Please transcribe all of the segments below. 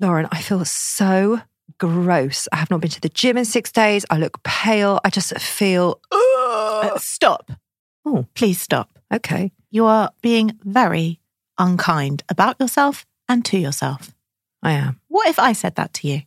Lauren, I feel so gross. I have not been to the gym in six days. I look pale. I just feel. Uh, stop. Oh, Please stop. okay. You are being very unkind about yourself and to yourself. I am. What if I said that to you?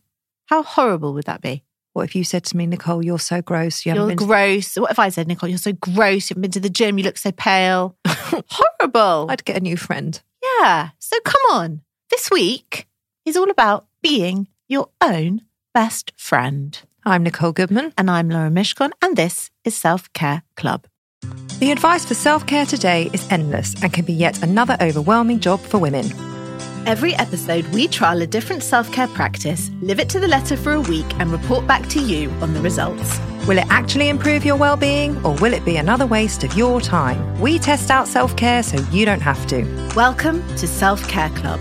How horrible would that be? What if you said to me, Nicole, you're so gross. You You're been to- gross. What if I said, Nicole, you're so gross. You haven't been to the gym. You look so pale. horrible. I'd get a new friend. Yeah. So come on. This week is all about being your own best friend. I'm Nicole Goodman. And I'm Lauren Mishcon, and this is Self Care Club. The advice for self care today is endless and can be yet another overwhelming job for women. Every episode, we trial a different self care practice, live it to the letter for a week, and report back to you on the results. Will it actually improve your well being or will it be another waste of your time? We test out self care so you don't have to. Welcome to Self Care Club.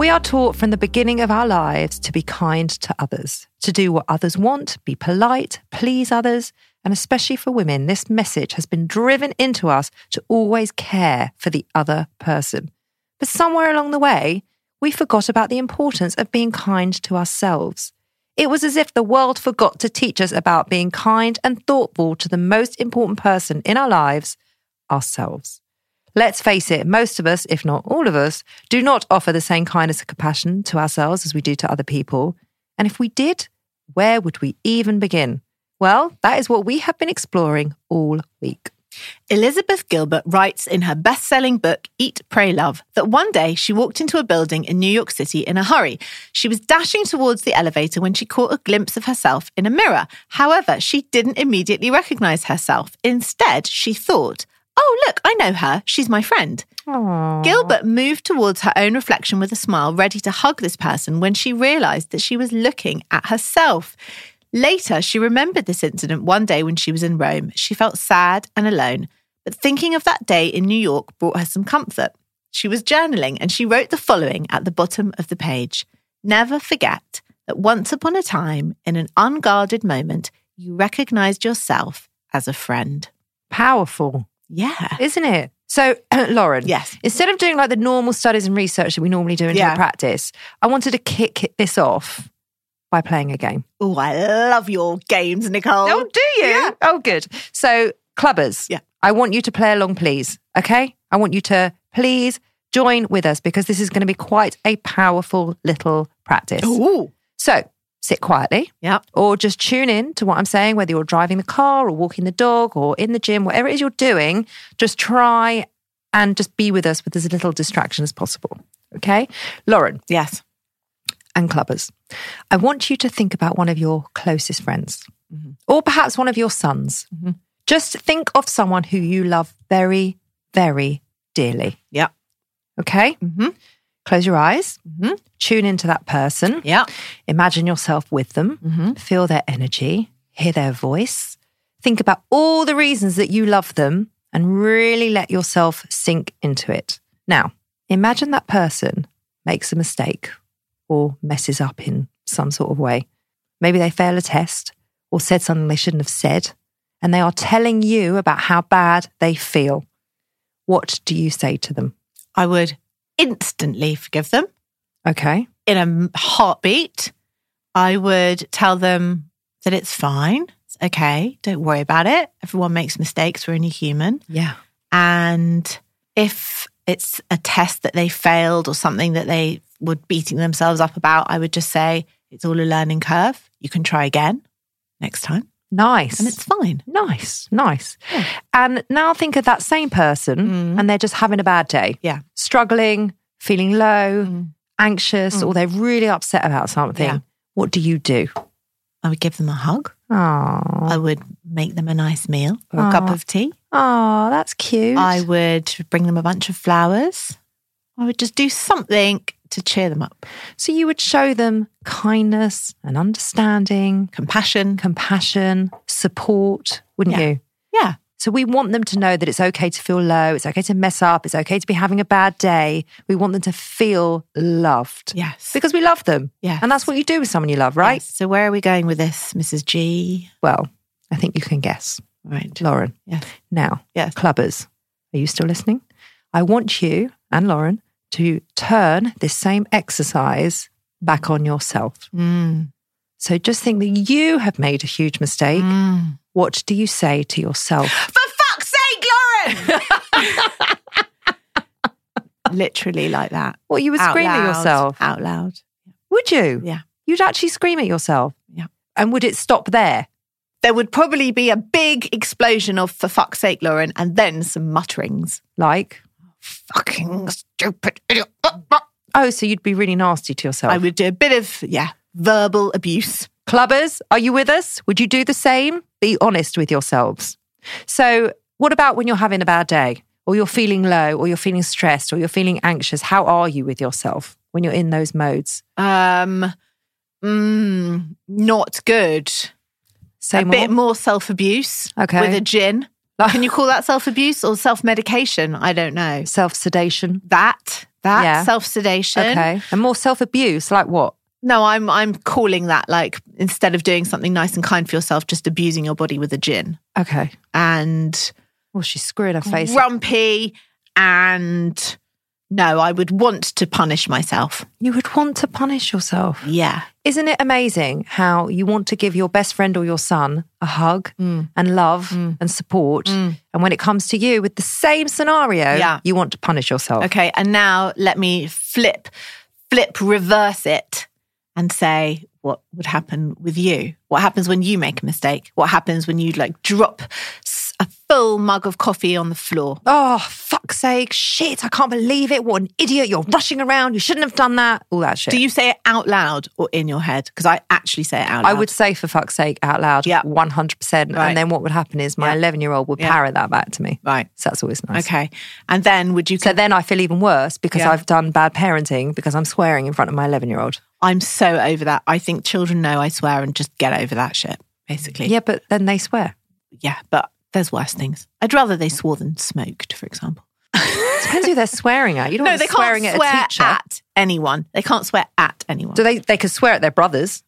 We are taught from the beginning of our lives to be kind to others, to do what others want, be polite, please others. And especially for women, this message has been driven into us to always care for the other person. But somewhere along the way, we forgot about the importance of being kind to ourselves. It was as if the world forgot to teach us about being kind and thoughtful to the most important person in our lives, ourselves. Let's face it, most of us, if not all of us, do not offer the same kindness and compassion to ourselves as we do to other people. And if we did, where would we even begin? Well, that is what we have been exploring all week. Elizabeth Gilbert writes in her best selling book, Eat, Pray, Love, that one day she walked into a building in New York City in a hurry. She was dashing towards the elevator when she caught a glimpse of herself in a mirror. However, she didn't immediately recognize herself. Instead, she thought, Oh, look, I know her. She's my friend. Gilbert moved towards her own reflection with a smile, ready to hug this person when she realized that she was looking at herself. Later, she remembered this incident one day when she was in Rome. She felt sad and alone, but thinking of that day in New York brought her some comfort. She was journaling and she wrote the following at the bottom of the page Never forget that once upon a time, in an unguarded moment, you recognized yourself as a friend. Powerful, Yeah. isn't it? So, Lauren, Yes. instead of doing like the normal studies and research that we normally do in Yeah. practice, I wanted to kick this off by playing a game. Oh, I love your games, Nicole. Oh, do you? Yeah. Oh, good. So, clubbers, Yeah. I want you to play along, please. Okay? I want you to please join with us because this is going to be quite a powerful little practice. Ooh. So, sit quietly Yeah. or just tune in to what I'm saying, whether you're driving the car or walking the dog or in the gym, whatever it is you're doing, just try and just be with us with as little distraction as possible. Okay? Lauren Yes. and clubbers, I want you to think about one of your closest friends or perhaps one of your sons. Just think of someone who you love very, very dearly. Yeah. Okay? Mhm. Close your eyes, Mhm. tune into that person. Yeah. Imagine yourself with them, feel their energy, hear their voice, think about all the reasons that you love them, and really let yourself sink into it. Now, imagine that person makes a mistake or messes up in some sort of way. Maybe they fail a test or said something they shouldn't have said, and they are telling you about how bad they feel. What do you say to them? I would instantly forgive them Okay. in a heartbeat. I would tell them that it's fine. It's okay. Don't worry about it. Everyone makes mistakes. We're only human. Yeah. And if it's a test that they failed or something that they were beating themselves up about, I would just say it's all a learning curve. You can try again next time Nice. and it's fine. Nice, nice. And now think of that same person and they're just having a bad day. Mm. Yeah. Mm. Struggling, feeling low, anxious, or they're really upset about something. Yeah. What do you do? I would give them a hug. Oh, I would make them a nice meal or a cup of tea. oh, that's cute. I would bring them a bunch of flowers. I would just do something to cheer them up. so you would show them kindness and understanding, Compassion. compassion, support, wouldn't Yeah. you? Yeah. So we want them to know that it's okay to feel low, it's okay to mess up, it's okay to be having a bad day. We want them to feel loved. Yes. Because we love them. Yeah. And that's what you do with someone you love, right? Yes. So where are we going with this, Mrs. G? Well, I think you can guess. Right. Lauren. Yes. Now, Yes. clubbers, are you still listening? I want you and Lauren to turn this same exercise back on yourself. Mm. So just think that you have made a huge mistake. Mm. What do you say to yourself? For fuck's sake, Lauren! Literally like that. Well, you would Out scream at yourself. Out loud. Would you? Yeah. You'd actually scream at yourself. Yeah. And would it stop there? There would probably be a big explosion of for fuck's sake, Lauren, and then some mutterings. Like, Fucking stupid idiot. oh, so you'd be really nasty to yourself. I would do a bit of, yeah, verbal abuse. Clubbers, are you with us? Would you do the same? Be honest with yourselves. So, what about when you're having a bad day, or you're feeling low, or you're feeling stressed, or you're feeling anxious? How are you with yourself when you're in those modes? Um, mm, not good. Say a more. bit more self abuse. Okay. With a gin. Can you call that self abuse or self medication? I don't know. Self sedation. That, that Yeah. self sedation. Okay. And more self abuse, like what? No, I'm I'm calling that like instead of doing something nice and kind for yourself, just abusing your body with a gin Okay. and Well, she's screwing her face. up. grumpy and no, I would want to punish myself. You would want to punish yourself. Yeah. Isn't it amazing how you want to give your best friend or your son a hug Mm. and love and support? And when it comes to you with the same scenario, Yeah. you want to punish yourself. Okay, and now let me flip, flip, reverse it and say what would happen with you. What happens when you make a mistake? What happens when you like drop a full mug of coffee on the floor? Oh, fuck's sake. Shit. I can't believe it. What an idiot. You're rushing around. You shouldn't have done that. All that shit. Do you say it out loud or in your head? Because I actually say it out loud. I would say for fuck's sake out loud, Yeah. 100%. Right. And then what would happen is my Yeah. 11 year old would Yeah. parrot that back to me. Right. So that's always nice. Okay. And then would you? So then I feel even worse because Yeah. I've done bad parenting because I'm swearing in front of my 11 year old. I'm so over that. I think children know I swear and just get over that shit. Basically. Yeah, but then they swear. Yeah. But there's worse things. I'd rather they swore than smoked, for example. Depends who they're swearing at. You don't No, want they swearing can't at swear a teacher. at anyone. They can't swear at anyone. So they, they could swear at their brothers.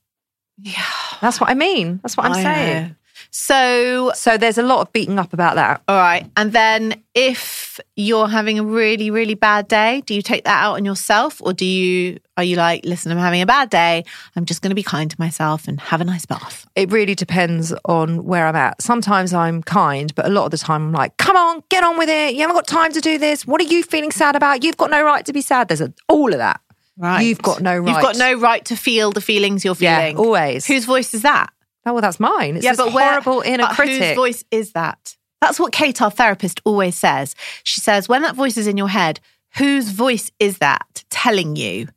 yeah. That's what I mean. That's what I'm I saying. know. So, So there's a lot of beating up about that. all right. And then if you're having a really, really bad day, do you take that out on yourself or do you, are you like, listen, I'm having a bad day. I'm just going to be kind to myself and have a nice bath? It really depends on where I'm at. Sometimes I'm kind, but a lot of the time I'm like, come on, get on with it. You haven't got time to do this. What are you feeling sad about? You've got no right to be sad. There's a, all of that. Right. You've got no right. You've got no right to feel the feelings you're feeling. Yeah, feeling. always. Whose voice is that? Oh, well, that's mine. It's yeah, but where, horrible inner but critic. Whose voice is that? That's what Kate, our therapist, always says. She says, when that voice is in your head, whose voice is that telling you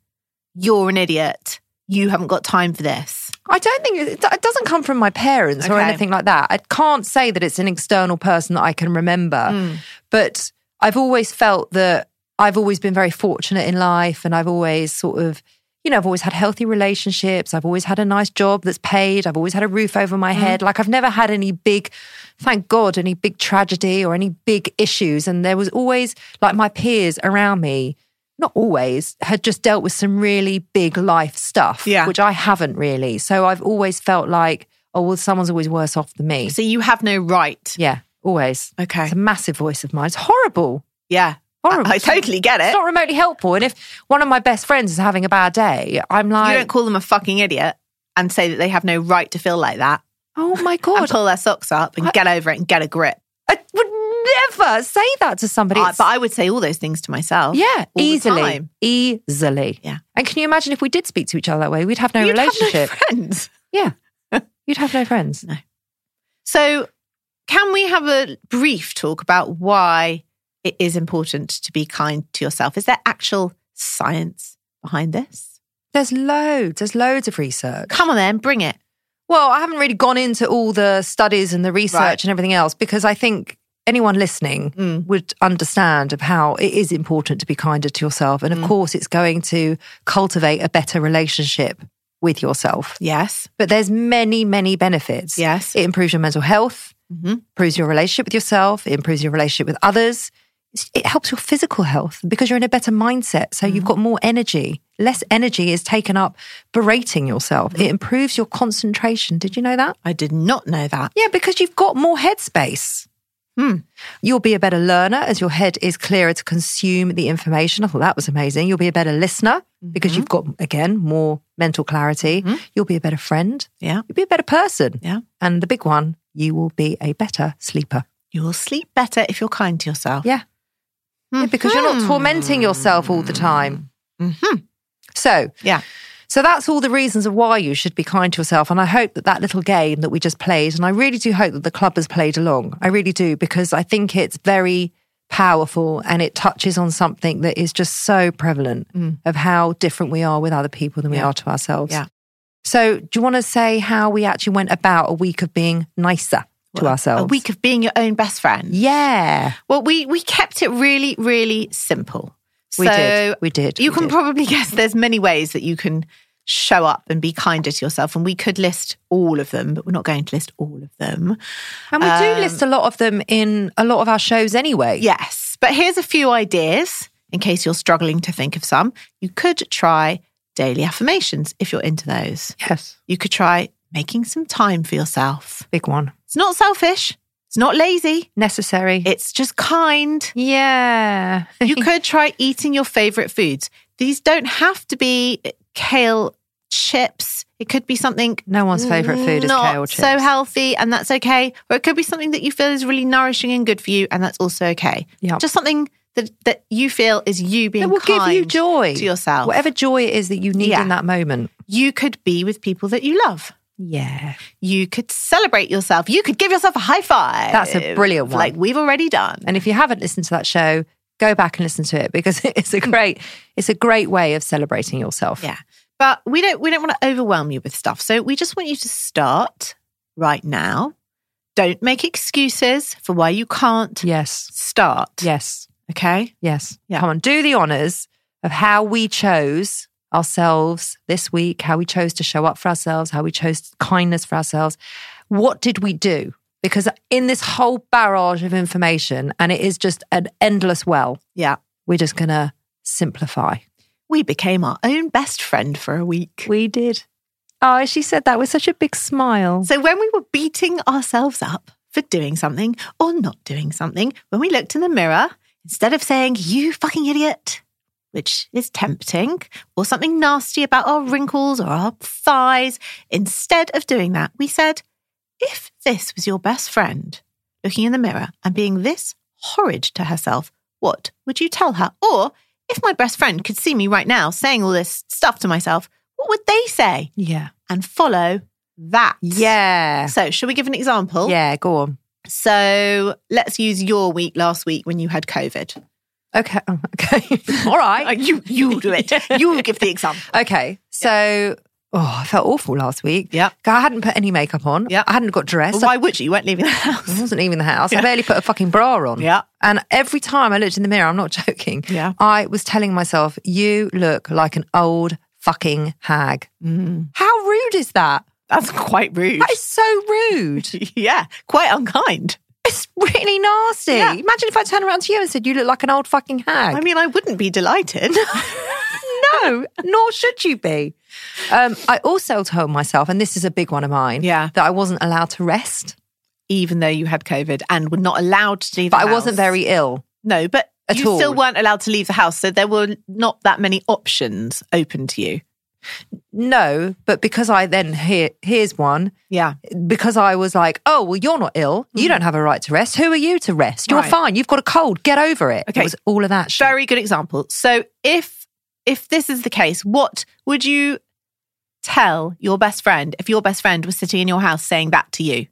you're an idiot? You haven't got time for this. I don't think it, doesn't come from my parents or anything like that. I can't say that it's an external person that I can remember, Hmm. but I've always felt that I've always been very fortunate in life and I've always sort of, you know, I've always had healthy relationships. I've always had a nice job that's paid. I've always had a roof over my head. Mm. Like I've never had any big, thank God, any big tragedy or any big issues. And there was always like my peers around me, not always, had just dealt with some really big life stuff, Yeah. which I haven't really. So I've always felt like, oh, well, someone's always worse off than me. So you have no right. Yeah, always. Okay. It's a massive voice of mine. It's horrible. Yeah. Horrible. I, I totally get it. It's not remotely helpful. And if one of my best friends is having a bad day, I'm like, You don't call them a fucking idiot and say that they have no right to feel like that oh my and God. pull their socks up and I- get over it and get a grip. I would never say that to somebody. It's- but I would say all those things to myself. yeah, easily, easily. Yeah. And can you imagine if we did speak to each other that way? We'd have no You'd have no relationship. friends. yeah, you'd have no friends. No. So, can we have a brief talk about why it is important to be kind to yourself? Is there actual science behind this? There's loads. There's loads of research. Come on, then, bring it. Well, I haven't really gone into all the studies and the research Right. and everything else because I think anyone listening Mm. would understand of how it is important to be kinder to yourself. And of Mm. course, it's going to cultivate a better relationship with yourself. Yes. But there's many, many benefits. Yes. It improves your mental health, Mhm. improves your relationship with yourself, it improves your relationship with others. It helps your physical health because you're in a better mindset. So you've got more energy. Less energy is taken up berating yourself. It improves your concentration. Did you know that? I did not know that. Yeah, because you've got more headspace. Hmm. You'll be a better learner as your head is clearer to consume the information. I thought that was amazing. You'll be a better listener because Mm-hmm. you've got, again, more mental clarity. You'll be a better friend. Yeah. You'll be a better person. Yeah. And the big one, you will be a better sleeper. You will sleep better if you're kind to yourself. Yeah. Yeah, because you're not tormenting yourself all the time. Mhm. So, Yeah. so that's all the reasons of why you should be kind to yourself. And I hope that that little game that we just played, and I really do hope that the club has played along. I really do, because I think it's very powerful and it touches on something that is just so prevalent of how different we are with other people than we Mm. Are to ourselves. Yeah. So, do you want to say how we actually went about a week of being nicer to ourselves? A week of being your own best friend. Yeah. Well, we we kept it really, really simple. We so did. We did. You We can did. probably guess there's many ways that you can show up and be kinder to yourself. And we could list all of them, but we're not going to list all of them. And we do Um, list a lot of them in a lot of our shows anyway. Yes. But here's a few ideas in case you're struggling to think of some. You could try daily affirmations if you're into those. Yes. You could try making some time for yourself. Big one. It's not selfish, it's not lazy, Necessary. it's just kind. yeah. You could try eating your favorite foods. These don't have to be kale chips. It could be something No one's favourite food is kale chips. so healthy, and that's okay. Or it could be something that you feel is really nourishing and good for you, and that's also okay. Yep. Just something that that you feel is you being That will give you joy to yourself. Whatever joy it is that you need Yeah. in that moment. You could be with people that you love. Yeah. You could celebrate yourself. You could give yourself a high five. That's a brilliant one. Like we've already done. And if you haven't listened to that show, go back and listen to it because it's a great it's a great way of celebrating yourself. Yeah. But we don't we don't want to overwhelm you with stuff. So we just want you to start right now. Don't make excuses for why you can't Yes. start. Yes. Okay? Yes. Yeah. Come on, do the honors of how we chose ourselves this week, how we chose to show up for ourselves, how we chose kindness for ourselves. What did we do? Because in this whole barrage of information, and it is just an endless well, Yeah. we're just going to simplify. We became our own best friend for a week. We did. Oh, she said that with such a big smile. So when we were beating ourselves up for doing something or not doing something, when we looked in the mirror, instead of saying, you fucking idiot, which is tempting, or something nasty about our wrinkles or our thighs, instead of doing that, we said, if this was your best friend looking in the mirror and being this horrid to herself, what would you tell her? Or if my best friend could see me right now saying all this stuff to myself, what would they say? yeah. And follow that. Yeah. So, shall we give an example? Yeah, go on. So, let's use your week last week when you had COVID. Okay. oh, Okay. All right. You you do it. You give the example. Okay. So, oh, I felt awful last week. Yeah. I hadn't put any makeup on. Yeah. I hadn't got dressed. Well, why would you? You weren't leaving the house. I wasn't leaving the house. I barely put a fucking bra on. Yeah. And every time I looked in the mirror, I'm not joking. Yeah. I was telling myself, you look like an old fucking hag. Mm. How rude is that? That's quite rude. That is so rude. yeah, quite unkind. Really nasty. Yeah. Imagine if I turned around to you and said, you look like an old fucking hag. I mean, I wouldn't be delighted. no, nor should you be. Um, I also told myself, and this is a big one of mine, Yeah. that I wasn't allowed to rest, Even though you had COVID and were not allowed to leave but I wasn't very ill. No, but at you still weren't allowed to leave the house. So there were not that many options open to you. No, but because I then hear here's one Yeah. because I was like, oh well, you're not ill. You mm-hmm. don't have a right to rest. Who are you to rest? You're Right. fine. You've got a cold. Get over it. Okay. It was all of that. Shit. Very good example. So if if this is the case, what would you tell your best friend if your best friend was sitting in your house saying that to you?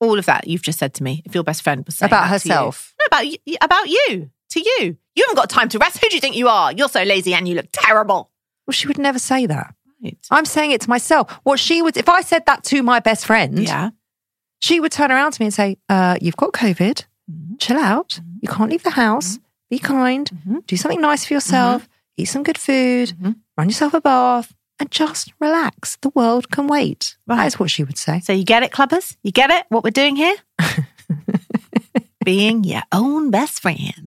All of that you've just said to me. If your best friend was saying About that to you. herself. No, about you, about you to you. You haven't got time to rest. Who do you think you are? You're so lazy and you look terrible. Well, she would never say that. Right. I'm saying it to myself. What she would, if I said that to my best friend, Yeah. she would turn around to me and say, uh, "You've got COVID. Mm-hmm. Chill out. You can't leave the house. Be kind. Do something nice for yourself. Mm-hmm. Eat some good food. Run yourself a bath." And just relax. The world can wait. That Right. is what she would say. So you get it, clubbers? You get it? What we're doing here? Being your own best friend.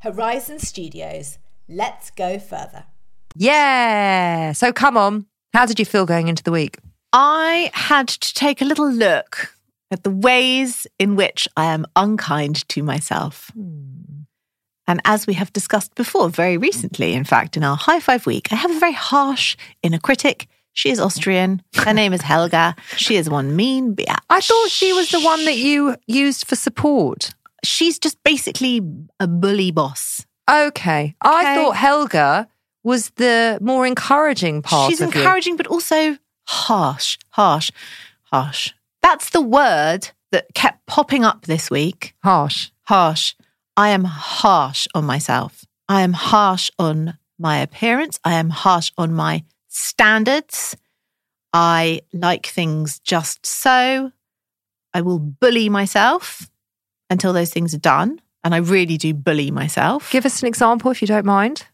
Horizon Studios. Let's go further. Yeah. So come on. How did you feel going into the week? I had to take a little look at the ways in which I am unkind to myself. Hmm. And as we have discussed before, very recently, in fact, in our high five week, I have a very harsh inner critic. She is Austrian. Her name is Helga. She is one mean bitch. I thought she was the one that you used for support. She's just basically a bully boss. Okay. I Okay. thought Helga was the more encouraging part She's of you. encouraging, but also harsh, harsh, harsh. That's the word that kept popping up this week. Harsh. harsh. I am harsh on myself. I am harsh on my appearance. I am harsh on my standards. I like things just so. I will bully myself until those things are done. And I really do bully myself. Give us an example if you don't mind.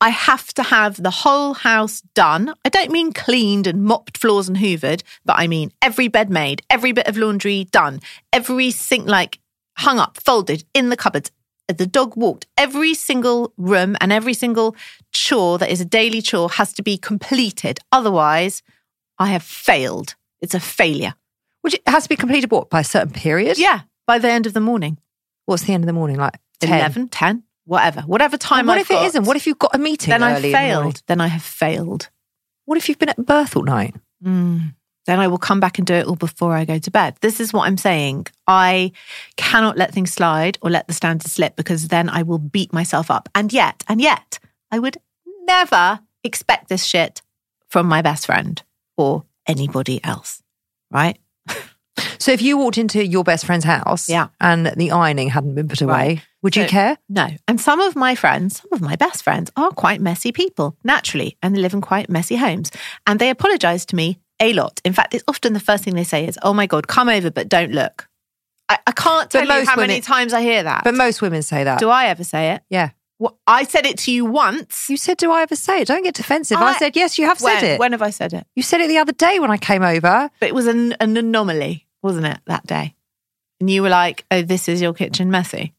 I have to have the whole house done. I don't mean cleaned and mopped floors and hoovered, but I mean every bed made, every bit of laundry done, every sink like hung up, folded in the cupboards. The dog walked. Every single room and every single chore that is a daily chore has to be completed. Otherwise, I have failed. It's a failure. Which it has to be completed what by a certain period? Yeah, by the end of the morning, What's the end of the morning like? 10? 11, 10, whatever, whatever time what I've if it got, isn't? What if you've got a meeting then I early in the morning? failed. Then I have failed. What if you've been at birth all night? Mm. Then I will come back and do it all before I go to bed. This is what I'm saying. I cannot let things slide or let the standards slip because then I will beat myself up. And yet, and yet, I would never expect this shit from my best friend or anybody else. Right? So if you walked into your best friend's house Yeah. and the ironing hadn't been put away, Right. would you So- care? No. And some of my friends, some of my best friends are quite messy people, naturally, and they live in quite messy homes. And they apologize to me a lot. In fact, it's often the first thing they say is, Oh my God, come over, but don't look. I, I can't But tell you most how many times I hear that. But most women say that. Do I ever say it? yeah. Well, I said it to you once. You said, Do I ever say it? Don't get defensive. I, I- said, Yes, you have when, said it. When have I said it? you said it the other day when I came over. But it was an, an anomaly, wasn't it, that day? And you were like, oh, this is your kitchen messy.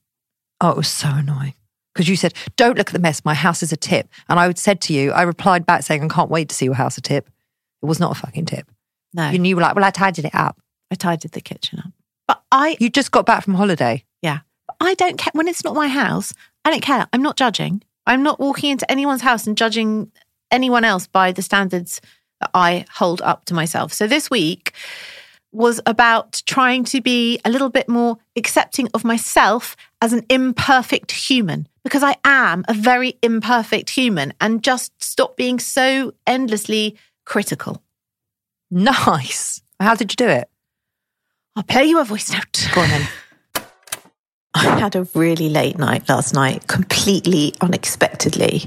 Oh, it was so annoying. Because you said, don't look at the mess. My house is a tip. And I would said to you, I replied back saying, I can't wait to see your house a tip. It was not a fucking tip. No, And you were like, well, I tidied it up. I tidied the kitchen up. But I, You just got back from holiday. yeah, but I don't care when it's not my house. I don't care. I'm not judging. I'm not walking into anyone's house and judging anyone else by the standards that I hold up to myself. So this week was about trying to be a little bit more accepting of myself as an imperfect human because I am a very imperfect human and just stop being so endlessly critical. Nice. How did you do it? I'll play you a voice note. Go on then. I had a really late night last night, completely unexpectedly.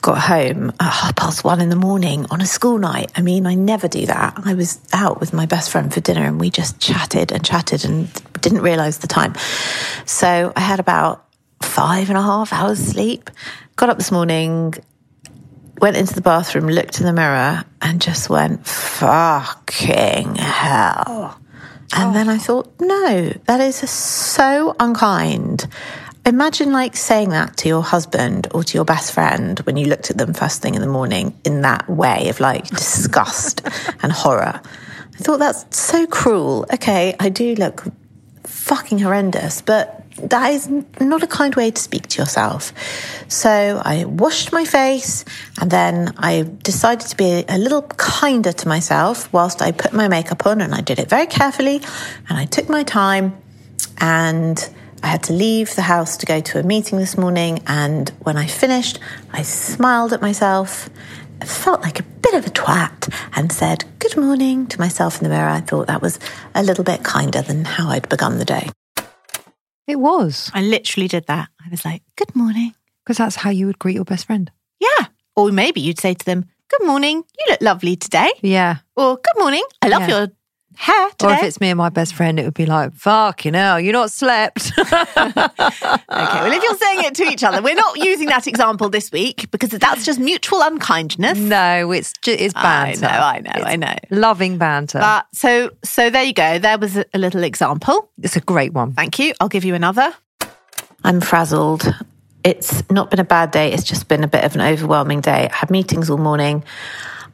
Got home at half past one in the morning on a school night. I mean, I never do that. I was out with my best friend for dinner and we just chatted and chatted and didn't realize the time. So I had about five and a half hours sleep. Got up this morning, went into the bathroom, looked in the mirror, and just went, fucking hell. And then I oh. thought, no, that is so unkind. Imagine like saying that to your husband or to your best friend when you looked at them first thing in the morning in that way of like disgust and horror. I thought that's so cruel. Okay, I do look fucking horrendous, but that is not a kind way to speak to yourself. So I washed my face and then I decided to be a little kinder to myself whilst I put my makeup on and I did it very carefully and I took my time and I had to leave the house to go to a meeting this morning and when I finished I smiled at myself felt like a bit of a twat and said good morning to myself in the mirror. I thought that was a little bit kinder than how I'd begun the day. It was. I literally did that. I was like, good morning. Because that's how you would greet your best friend. Yeah. Or maybe you'd say to them, good morning. You look lovely today. Yeah. Or good morning. I love Yeah. your hair today. Or if it's me and my best friend, it would be like, fucking hell, you not slept. okay. Well, if you're saying it to each other, we're not using that example this week because that's just mutual unkindness. no, it's ju- it's I banter. know, I know, It's I know. Loving banter. But so, so there you go. There was a little example. it's a great one. Thank you. I'll give you another. I'm frazzled. It's not been a bad day. It's just been a bit of an overwhelming day. I had meetings all morning.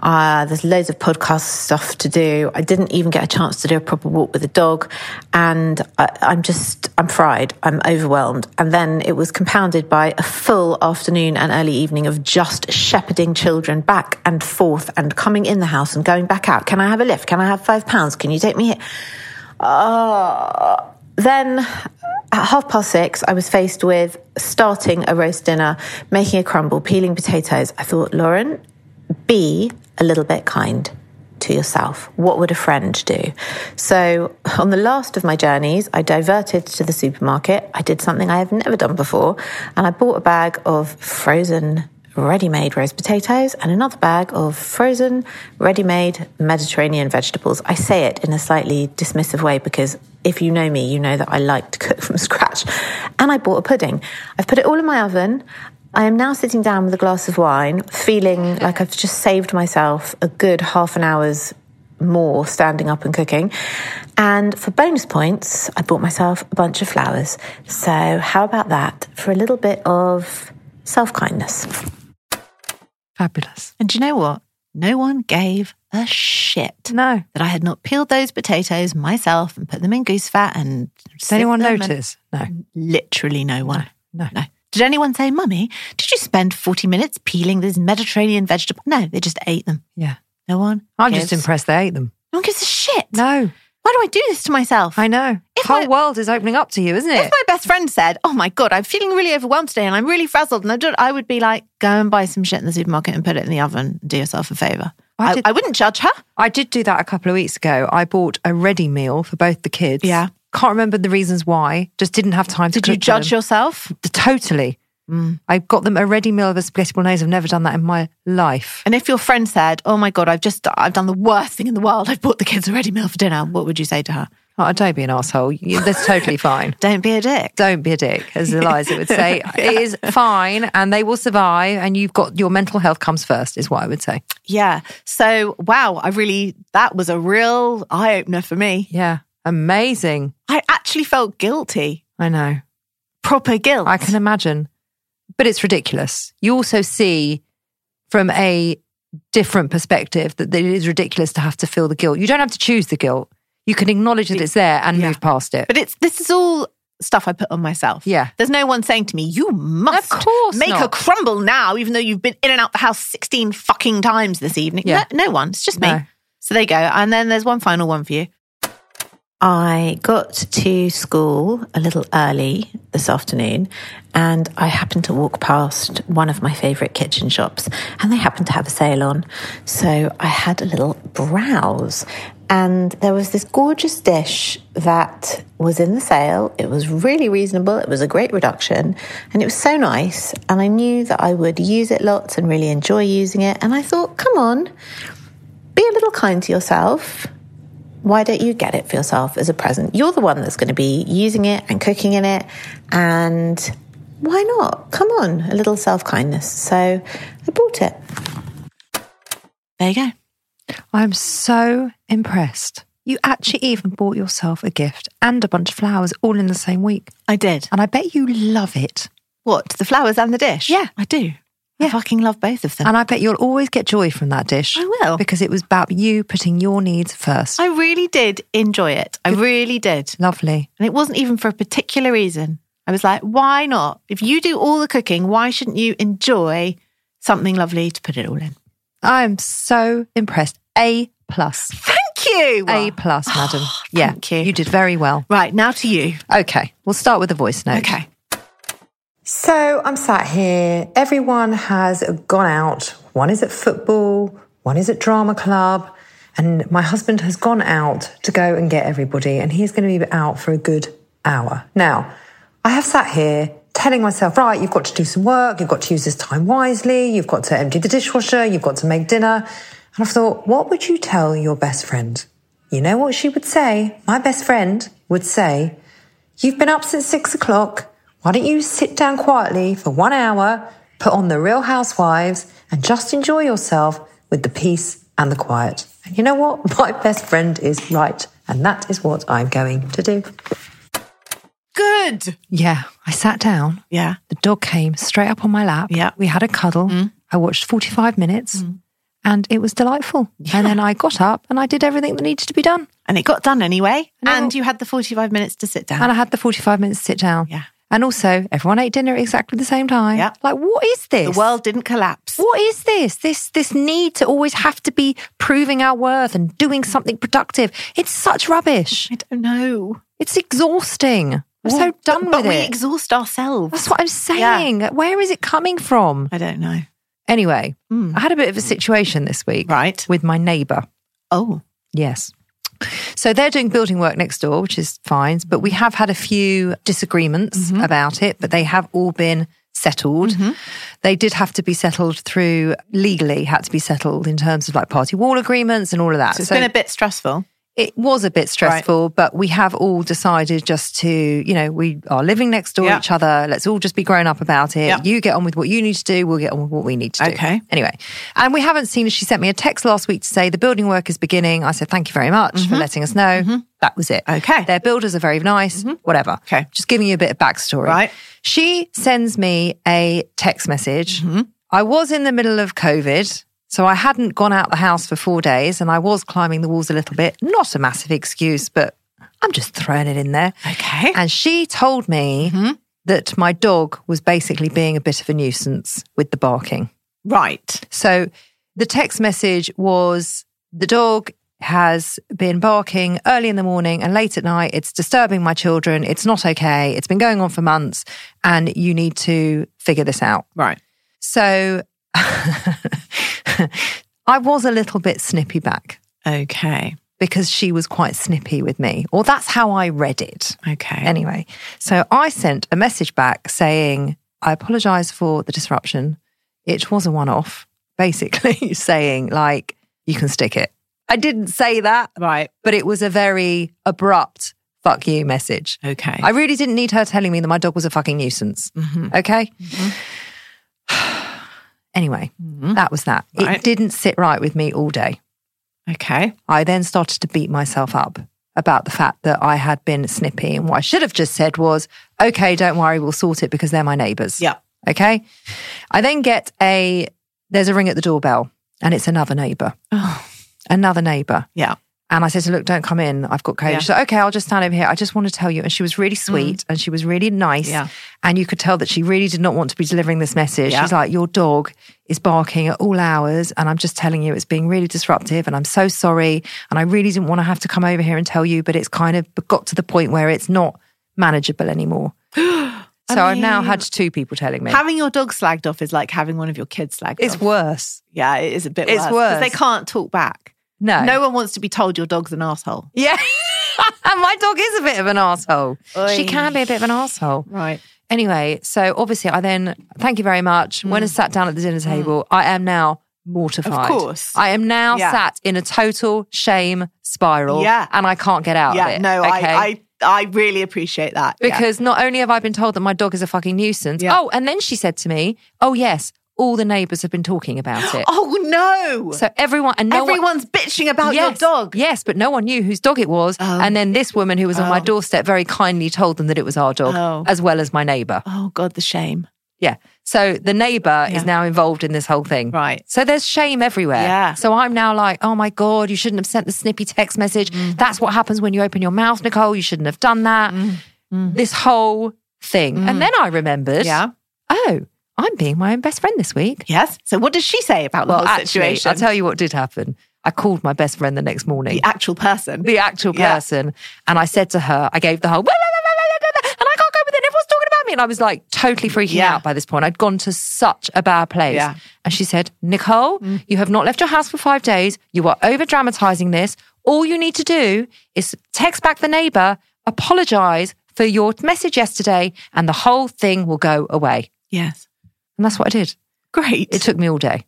Uh, there's loads of podcast stuff to do. I didn't even get a chance to do a proper walk with the dog. And I, I'm just, I'm fried. I'm overwhelmed. And then it was compounded by a full afternoon and early evening of just shepherding children back and forth and coming in the house and going back out. Can I have a lift? Can I have five pounds? Can you take me here? Uh, then at half past six, I was faced with starting a roast dinner, making a crumble, peeling potatoes. I thought, Lauren, be a little bit kind to yourself. What would a friend do? So, on the last of my journeys, I diverted to the supermarket. I did something I have never done before, and I bought a bag of frozen ready made roast potatoes and another bag of frozen ready made Mediterranean vegetables. I say it in a slightly dismissive way because if you know me, you know that I like to cook from scratch. And I bought a pudding. I've put it all in my oven. I am now sitting down with a glass of wine, feeling like I've just saved myself a good half an hour's more standing up and cooking. And for bonus points, I bought myself a bunch of flowers. So, how about that for a little bit of self kindness? Fabulous. And do you know what? No one gave a shit No. that I had not peeled those potatoes myself and put them in goose fat and. Does anyone sipped and- notice? No. Literally no one. No. No. Did anyone say, Mummy, did you spend 40 minutes peeling these Mediterranean vegetables? No, they just ate them. Yeah. No one. I'm gives- just impressed they ate them. No one gives a shit. No. Why do I do this to myself? I know. If Whole my- world is opening up to you, isn't it? If my best friend said, "Oh my god, I'm feeling really overwhelmed today, and I'm really frazzled," and I, don't, I would be like, "Go and buy some shit in the supermarket and put it in the oven. And do yourself a favor." I I, I wouldn't judge her. I did do that a couple of weeks ago. I bought a ready meal for both the kids. Yeah. Can't remember the reasons why. Just didn't have time to Did you judge them. yourself? Totally. Mm. I got them a ready meal of a spaghetti bolognese. I've never done that in my life. And if your friend said, "Oh my god, I've just I've done the worst thing in the world. I've bought the kids a ready meal for dinner," what would you say to her? Oh, don't be an asshole. That's totally fine. Don't be a dick. Don't be a dick, as Eliza would say. It is fine and they will survive and you've got your mental health comes first, is what I would say. Yeah. So wow, I really that was a real eye opener for me. Yeah. Amazing. I actually felt guilty, I know. proper guilt. I can imagine. but it's ridiculous. You also see from a different perspective that it is ridiculous to have to feel the guilt. You don't have to choose the guilt. You can acknowledge that it's there and Yeah. move past it. But it's this is all stuff I put on myself. Yeah. There's no one saying to me, you must Of course make a crumble now, even though you've been in and out the house 16 fucking times this evening. Yeah. No, no one. It's just me. No. So there you go. And then there's one final one for you. I got to school a little early this afternoon and I happened to walk past one of my favourite kitchen shops and they happened to have a sale on. So I had a little browse and there was this gorgeous dish that was in the sale. It was really reasonable, it was a great reduction and it was so nice. And I knew that I would use it lots and really enjoy using it. And I thought, come on, be a little kind to yourself why don't you get it for yourself as a present? You're the one that's going to be using it and cooking in it. And why not? Come on, a little self kindness. So I bought it. There you go. I'm so impressed. You actually even bought yourself a gift and a bunch of flowers all in the same week. I did. And I bet you love it. What? The flowers and the dish? Yeah. I do. I fucking love both of them. And I bet you'll always get joy from that dish. I will. Because it was about you putting your needs first. I really did enjoy it. I really did. Lovely. And it wasn't even for a particular reason. I was like, why not? If you do all the cooking, why shouldn't you enjoy something lovely to put it all in? I'm so impressed. A plus. Thank you. A plus, madam. yeah. thank you. You did very well. Right, now to you. Okay. We'll start with a voice note. Okay. So I'm sat here. Everyone has gone out. One is at football, one is at drama club, and my husband has gone out to go and get everybody, and he's going to be out for a good hour. Now, I have sat here telling myself, right, you've got to do some work, you've got to use this time wisely, you've got to empty the dishwasher, you've got to make dinner. And I thought, what would you tell your best friend? You know what she would say? My best friend would say, You've been up since six o'clock. Why don't you sit down quietly for one hour, put on the Real Housewives, and just enjoy yourself with the peace and the quiet? And you know what? My best friend is right. And that is what I'm going to do. Good. Yeah. I sat down. Yeah. The dog came straight up on my lap. Yeah. We had a cuddle. Mm. I watched 45 minutes mm. and it was delightful. And then I got up and I did everything that needed to be done. And it got done anyway. know. And you had the 45 minutes to sit down. And I had the 45 minutes to sit down. Yeah. And also, everyone ate dinner at exactly the same time. Yeah. Like, what is this? the world didn't collapse. What is this? This this need to always have to be proving our worth and doing something productive. It's such rubbish. I don't know. It's exhausting. I'm so done but, but with we exhaust ourselves. That's what I'm saying. Where is it coming from? I don't know. Anyway, hmm. I had a bit of a situation this week Right. with my neighbour. Oh. Yes. So they're doing building work next door, which is fine. But we have had a few disagreements mm-hmm. about it, but they have all been settled. Mm-hmm. They did have to be settled through legally, had to be settled in terms of like party wall agreements and all of that. So it's been a bit stressful. It was a bit stressful, but we have all decided just to, you know, we are living next door Yeah. to each other. Let's all just be grown up about it. Yeah. You get on with what you need to do. We'll get on with what we need to do. Okay. Anyway, and we haven't seen. She sent me a text last week to say the building work is beginning. I said thank you very much for letting us know. That was it. Mm-hmm. Okay. Mm-hmm. Their builders are very nice. Whatever. Okay. Just giving you a bit of backstory. Right. She sends me a text message. Mm-hmm. I was in the middle of COVID. So I hadn't gone out the house for four days and I was climbing the walls a little bit. Not a massive excuse, but I'm just throwing it in there. Okay. And she told me mm-hmm. that my dog was basically being a bit of a nuisance with the barking. Right. So the text message was the dog has been barking early in the morning and late at night. It's disturbing my children. It's not okay. It's been going on for months and you need to figure this out. Right. So I was a little bit snippy back Okay. because she was quite snippy with me, or that's how I read it. Okay. Anyway, so I sent a message back saying, I apologize for the disruption. It was a one off, basically saying, like, you can stick it. I didn't say that, right. but it was a very abrupt fuck you message. Okay. I really didn't need her telling me that my dog was a fucking nuisance. Mm-hmm. Okay. Mm-hmm. anyway, mm-hmm. that was that. Right. It didn't sit right with me all day. okay. I then started to beat myself up about the fact that I had been snippy. And what I should have just said was, okay, don't worry, we'll sort it because they're my neighbours. Yeah. Okay. I then get a, there's a ring at the doorbell and it's another neighbor. Oh. Another neighbor. Yeah. And I said to her, look, don't come in. I've got COVID. Yeah. She's like, okay, I'll just stand over here. I just want to tell you. And she was really mm. sweet and she was really nice. Yeah. And you could tell that she really did not want to be delivering this message. Yeah. She's like, your dog is barking at all hours. And I'm just telling you, it's being really disruptive. And I'm so sorry. And I really didn't want to have to come over here and tell you, but it's kind of got to the point where it's not manageable anymore. so I've now had two people telling me. Having your dog slagged off is like having one of your kids slagged off. it's off. worse. Yeah, it is a bit It's worse. worse. They can't talk back. No. No one wants to be told your dog's an asshole. Yeah. and my dog is a bit of an asshole. She can be a bit of an asshole. Right. Anyway, so obviously I then thank you very much. When I sat down at the dinner table, I am now mortified. Mm. Of course. I am now Yeah. sat in a total shame spiral. Yeah. And I can't get out yeah, of it. no, okay? I, I I really appreciate that. Yeah. because not only have I been told that my dog is a fucking nuisance. Yeah. Oh, and then she said to me, "Oh yes, all the neighbours have been talking about it." Oh no. So everyone and no one, Everyone's bitching about yes, your dog. Yes, but no one knew whose dog it was. Oh. And then this woman who was on my Oh. doorstep very kindly told them that it was our dog, Oh. as well as my neighbour. Oh god, the shame. Yeah. So the neighbour Yeah. is now involved in this whole thing. Right. So there's shame everywhere. Yeah. So I'm now like, oh my God, you shouldn't have sent the snippy text message. Mm. That's what happens when you open your mouth, Nicole. You shouldn't have done that. This whole thing. And then I remembered, Mm. Yeah. oh, I'm being my own best friend this week. Yes. So what does she say about Well, the whole situation? I'll tell you what did happen. I called my best friend the next morning. the actual person. the actual Yeah. person. And I said to her, I gave the whole, and I can't go with it. Everyone's talking about me. And I was like totally freaking Yeah. out by this point. I'd gone to such a bad place. Yeah. Mm. And she said, Nicole, you have not left your house for five days. You are over dramatizing this. All you need to do is text back the neighbor, apologize for your message yesterday, and the whole thing will go away. yes. And that's what I did. Great. It took me all day.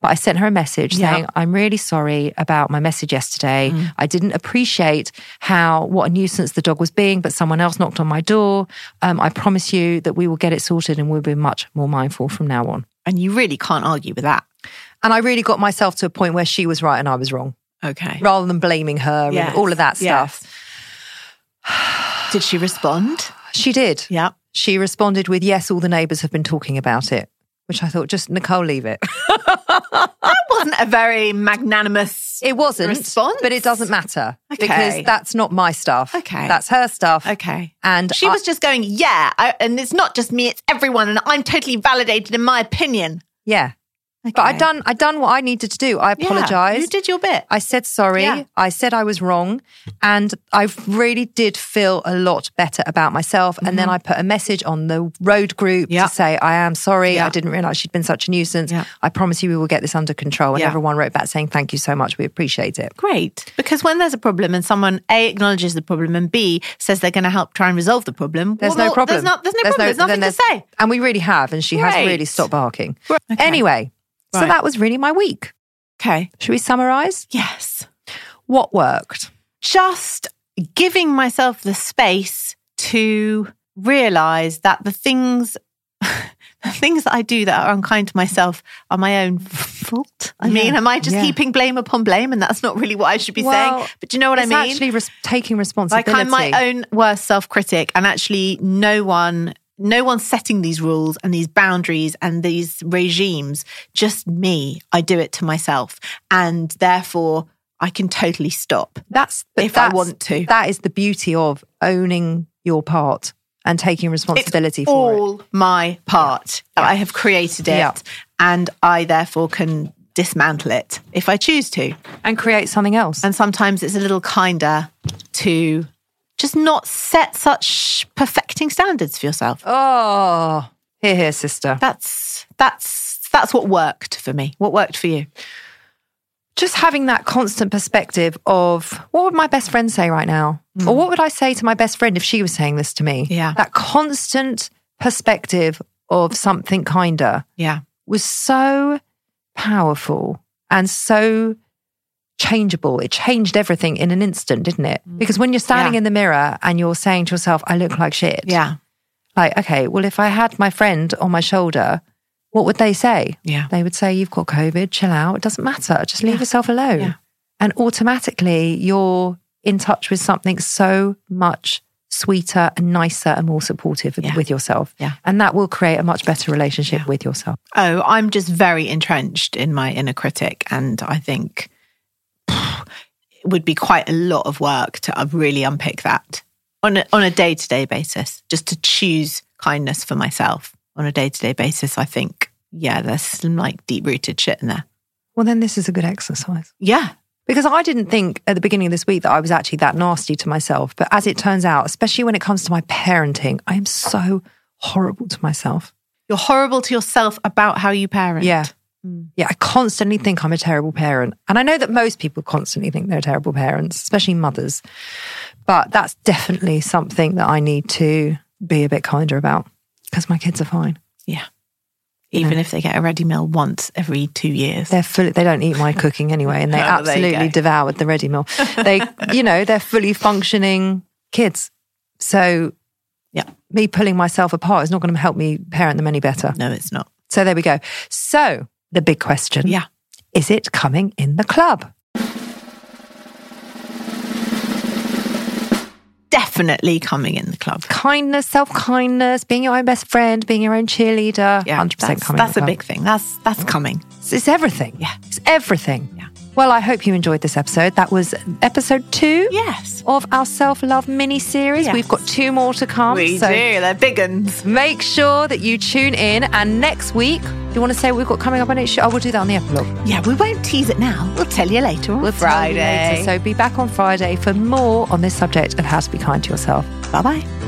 But I sent her a message Yeah. saying, I'm really sorry about my message yesterday. Mm. I didn't appreciate how, what a nuisance the dog was being, but someone else knocked on my door. Um, I promise you that we will get it sorted and we'll be much more mindful from now on. and you really can't argue with that. And I really got myself to a point where she was right and I was wrong, Okay. rather than blaming her Yes. and all of that Yes. stuff. Did she respond? She did. Yeah. She responded with, Yes, all the neighbours have been talking about it, which I thought, just Nicole, leave it. That wasn't a very magnanimous. It wasn't, Response? but it doesn't matter Okay. because that's not my stuff. Okay. that's her stuff. Okay. and She I- was just going, yeah, I, and it's not just me, it's everyone, and I'm totally validated in my opinion. yeah. But I done I done what I needed to do. I Yeah, apologized. you did your bit. I said sorry. Yeah. I said I was wrong. And I really did feel a lot better about myself. And then I put a message on the road group Mm-hmm. Yeah. to say, I am sorry. Yeah. I didn't realize she'd been such a nuisance. Yeah. I promise you we will get this under control. And Yeah. everyone wrote back saying, Thank you so much. We appreciate it. Great. Because when there's a problem and someone A acknowledges the problem and B says they're going to help try and resolve the problem, There's well, no problem. There's, not, there's no problem. There's nothing then to say. And we really have. And she has Great. really stopped barking. Okay. Anyway, so that was really my week. Okay. Should we summarize? Yes. What worked? Just giving myself the space to realize that the things. The things that I do that are unkind to myself are my own fault. I mean, am I just Yeah. heaping blame upon blame? And that's not really what I should be Well, saying. But do you know what I mean? actually res- taking responsibility. like I'm my own worst self critic, and actually, no one, no one's setting these rules and these boundaries and these regimes. Just me. I do it to myself, and therefore, I can totally stop. That's if I want to. That is the beauty of owning your part and taking responsibility it's for it. all my part. I have created it, Yeah. and I therefore can dismantle it if I choose to. and create something else. And sometimes it's a little kinder to just not set such perfecting standards for yourself. oh, hear, hear, sister. That's that's that's what worked for me. What worked for you? Just having that constant perspective of what would my best friend say right now, or what would I say to my best friend if she was saying this to me? Mm. Yeah. that constant perspective of something kinder Yeah. was so powerful and so changeable. It changed everything in an instant, didn't it? Because when you're standing Mm. Yeah. in the mirror and you're saying to yourself, I look like shit. Yeah. Like, okay, well, if I had my friend on my shoulder, what would they say? Yeah. They would say, You've got COVID, chill out. It doesn't matter. Just leave Yeah. yourself alone. Yeah. And automatically you're in touch with something so much sweeter and nicer and more supportive with- Yeah. with yourself. Yeah. And that will create a much better relationship with yourself. Oh, I'm just very entrenched in my inner critic. And I think would be quite a lot of work to uh, really unpick that on a, on a day to day basis, just to choose kindness for myself on a day to day basis. I think, yeah, there's some like deep rooted shit in there. Well, then this is a good exercise. Yeah. Because I didn't think at the beginning of this week that I was actually that nasty to myself. But as it turns out, especially when it comes to my parenting, I am so horrible to myself. You're horrible to yourself about how you parent. Yeah. Mm. Yeah, I constantly think I'm a terrible parent. And I know that most people constantly think they're terrible parents, especially mothers. But that's definitely something that I need to be a bit kinder about because my kids are fine. Yeah. Even if they get a ready meal once every two years. They're fully, they don't eat my cooking anyway, and they Oh, absolutely devoured the ready meal. They, you know, they're fully functioning kids. So, Yeah. me pulling myself apart is not going to help me parent them any better. No, it's not. So, there we go. So, the big question Yeah. is it coming in the club? Definitely coming in the club. Kindness, self kindness, being your own best friend, being your own cheerleader. Yeah, 100% that's, coming. in that's a club. big thing. That's that's coming. It's, it's everything. Yeah. It's everything. Yeah. Well, I hope you enjoyed this episode. That was episode two. Yes, of our self love mini series. Yes. We've got two more to come. we so do. They're big ones. make sure that you tune in. And next week, do you want to say what we've got coming up on each show? Oh, we'll do that on the epilogue. Yeah, we won't tease it now. We'll tell you later on We'll tell you Friday. later. So be back on Friday for more on this subject of how to be kind to yourself. bye bye.